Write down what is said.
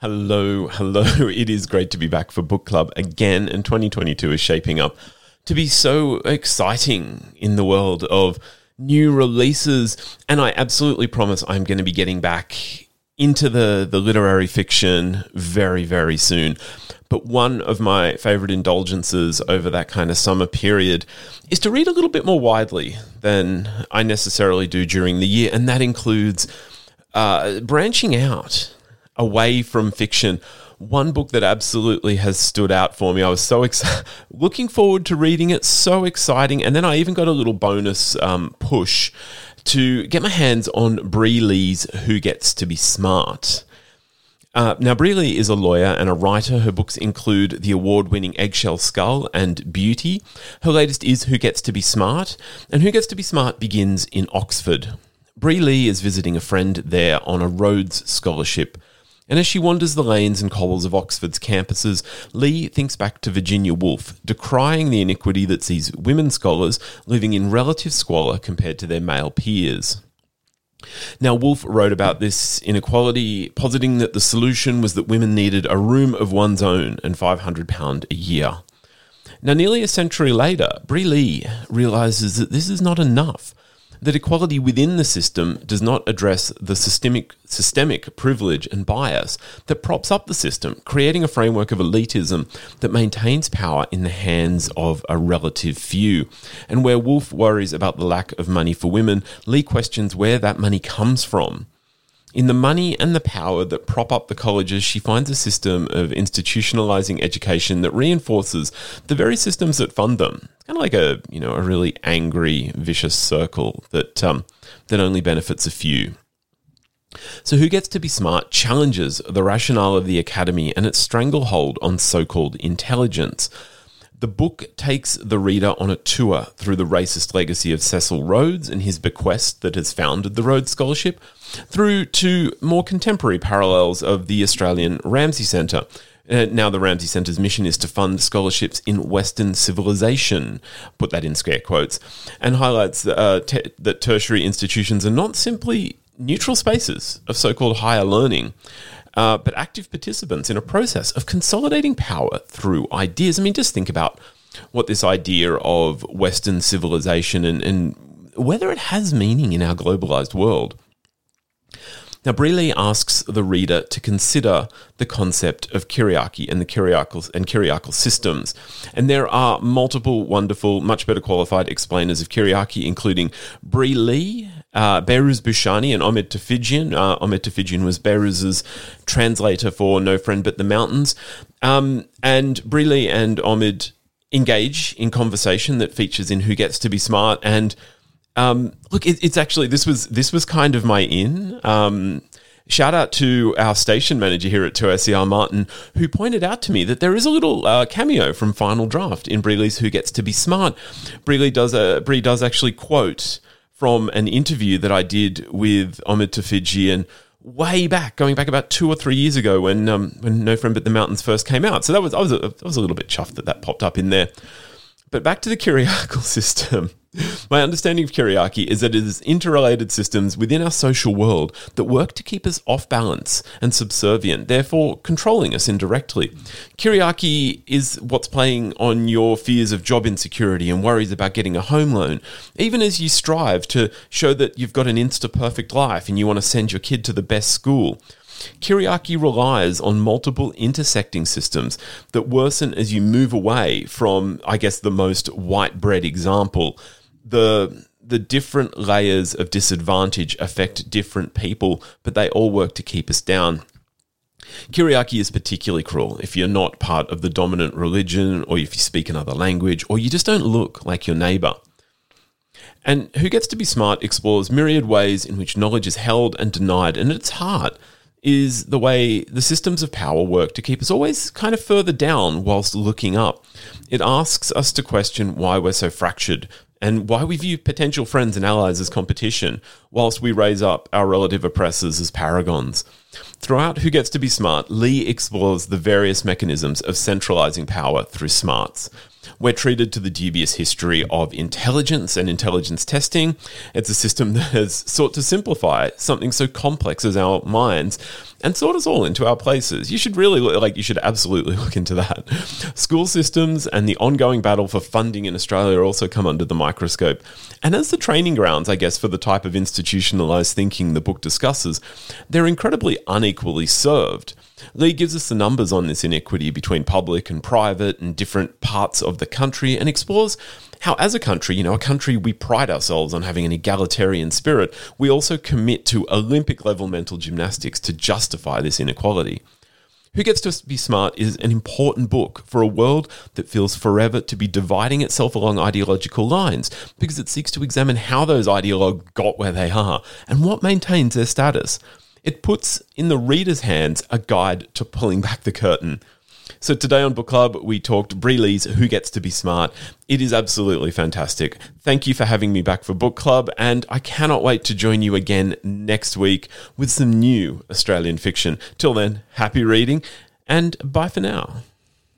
Hello, hello. It is great to be back for book club again, and 2022 is shaping up to be so exciting in the world of new releases. And I absolutely promise I'm going to be getting back into the, the literary fiction very, very soon. But one of my favorite indulgences over that kind of summer period is to read a little bit more widely than I necessarily do during the year. And that includes uh, branching out away from fiction. One book that absolutely has stood out for me. I was so excited, looking forward to reading it, so exciting. And then I even got a little bonus um, push to get my hands on Bri Lee's Who Gets to Be Smart. Uh, now, Bri Lee is a lawyer and a writer. Her books include the award winning Eggshell Skull and Beauty. Her latest is Who Gets to Be Smart, and Who Gets to Be Smart begins in Oxford. Bri Lee is visiting a friend there on a Rhodes Scholarship. And as she wanders the lanes and cobbles of Oxford's campuses, Lee thinks back to Virginia Woolf, decrying the iniquity that sees women scholars living in relative squalor compared to their male peers. Now, Woolf wrote about this inequality, positing that the solution was that women needed a room of one's own and £500 a year. Now, nearly a century later, Bri Lee realizes that this is not enough that equality within the system does not address the systemic, systemic privilege and bias that props up the system, creating a framework of elitism that maintains power in the hands of a relative few. And where Woolf worries about the lack of money for women, Lee questions where that money comes from. In the money and the power that prop up the colleges, she finds a system of institutionalizing education that reinforces the very systems that fund them. It's kind of like a you know a really angry, vicious circle that um, that only benefits a few. So, Who Gets to Be Smart challenges the rationale of the academy and its stranglehold on so called intelligence. The book takes the reader on a tour through the racist legacy of Cecil Rhodes and his bequest that has founded the Rhodes Scholarship, through to more contemporary parallels of the Australian Ramsay Centre. Uh, now, the Ramsay Centre's mission is to fund scholarships in Western civilization, put that in scare quotes, and highlights uh, te- that tertiary institutions are not simply neutral spaces of so called higher learning uh, but active participants in a process of consolidating power through ideas. I mean, just think about what this idea of Western civilization and, and whether it has meaning in our globalized world. Now, Bri Lee asks the reader to consider the concept of kyriarchy and the kyriarchal and kyriarchal systems. And there are multiple wonderful, much better qualified explainers of kyriarchy, including Bri Lee, uh, Behrouz Boochani, and Omid Tofighian. Uh, Omid Tofighian was Behrouz's translator for No Friend But the Mountains. Um, and Bri and Omid engage in conversation that features in Who Gets to Be Smart and um, look, it, it's actually this was this was kind of my in. Um, shout out to our station manager here at 2SER, Martin, who pointed out to me that there is a little uh, cameo from Final Draft in Bri Lee's Who Gets to Be Smart. Bri Lee does a Bri does actually quote from an interview that I did with Omid Tofighian way back, going back about two or three years ago when um, when No Friend But the Mountains first came out. So that was I was a, I was a little bit chuffed that that popped up in there. But back to the kyriarchal system. My understanding of kyriarchy is that it is interrelated systems within our social world that work to keep us off balance and subservient, therefore controlling us indirectly. Kyriarchy is what's playing on your fears of job insecurity and worries about getting a home loan, even as you strive to show that you've got an insta perfect life and you want to send your kid to the best school. Kyriarchy relies on multiple intersecting systems that worsen as you move away from, I guess, the most white bread example. The the different layers of disadvantage affect different people, but they all work to keep us down. Kyriarchy is particularly cruel if you're not part of the dominant religion, or if you speak another language, or you just don't look like your neighbor. And Who Gets to Be Smart explores myriad ways in which knowledge is held and denied, and its heart, is the way the systems of power work to keep us always kind of further down whilst looking up. It asks us to question why we're so fractured and why we view potential friends and allies as competition, whilst we raise up our relative oppressors as paragons. Throughout Who Gets to Be Smart, Lee explores the various mechanisms of centralizing power through smarts. We're treated to the dubious history of intelligence and intelligence testing. It's a system that has sought to simplify something so complex as our minds and sort us all into our places. You should really look, like you should absolutely look into that. School systems and the ongoing battle for funding in Australia also come under the microscope. And as the training grounds, I guess, for the type of institutionalized thinking the book discusses, they're incredibly unequally served. Lee gives us the numbers on this inequity between public and private and different parts of the country and explores how, as a country, you know, a country we pride ourselves on having an egalitarian spirit, we also commit to Olympic level mental gymnastics to justify this inequality. Who Gets to Be Smart is an important book for a world that feels forever to be dividing itself along ideological lines because it seeks to examine how those ideologues got where they are and what maintains their status. It puts in the reader's hands a guide to pulling back the curtain. So today on Book Club, we talked Bri Lee's Who Gets to Be Smart. It is absolutely fantastic. Thank you for having me back for Book Club, and I cannot wait to join you again next week with some new Australian fiction. Till then, happy reading, and bye for now.